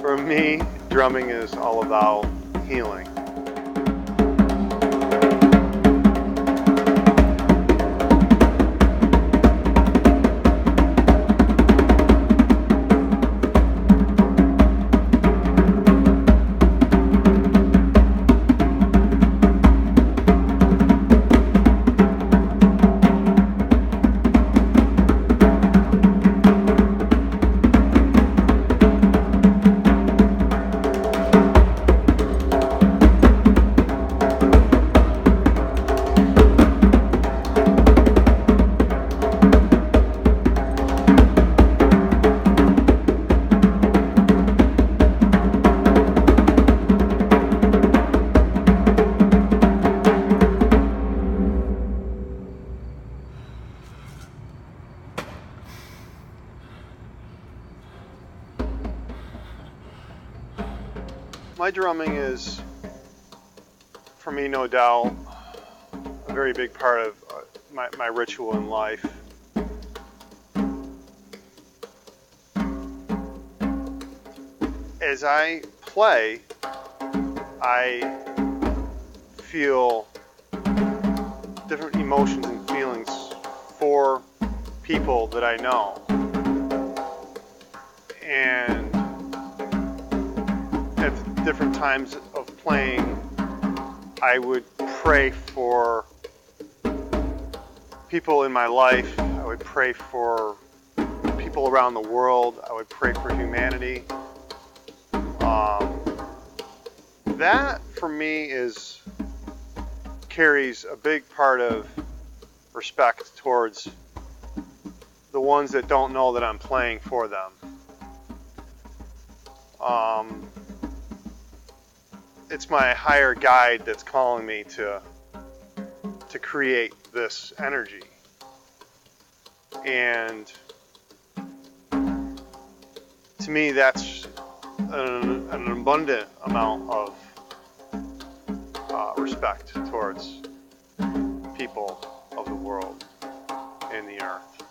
For me, drumming is all about healing. My drumming is, for me, no doubt, a very big part of uh, my, my ritual in life. As I play, I feel different emotions and feelings for people that I know. And different times of playing, I would pray for people in my life. I would pray for people around the world. I would pray for humanity. Um, that for me is carries a big part of respect towards the ones that don't know that I'm playing for them. Um, it's my higher guide that's calling me to to create this energy. And to me, that's an, an abundant amount of uh, respect towards people of the world and the earth.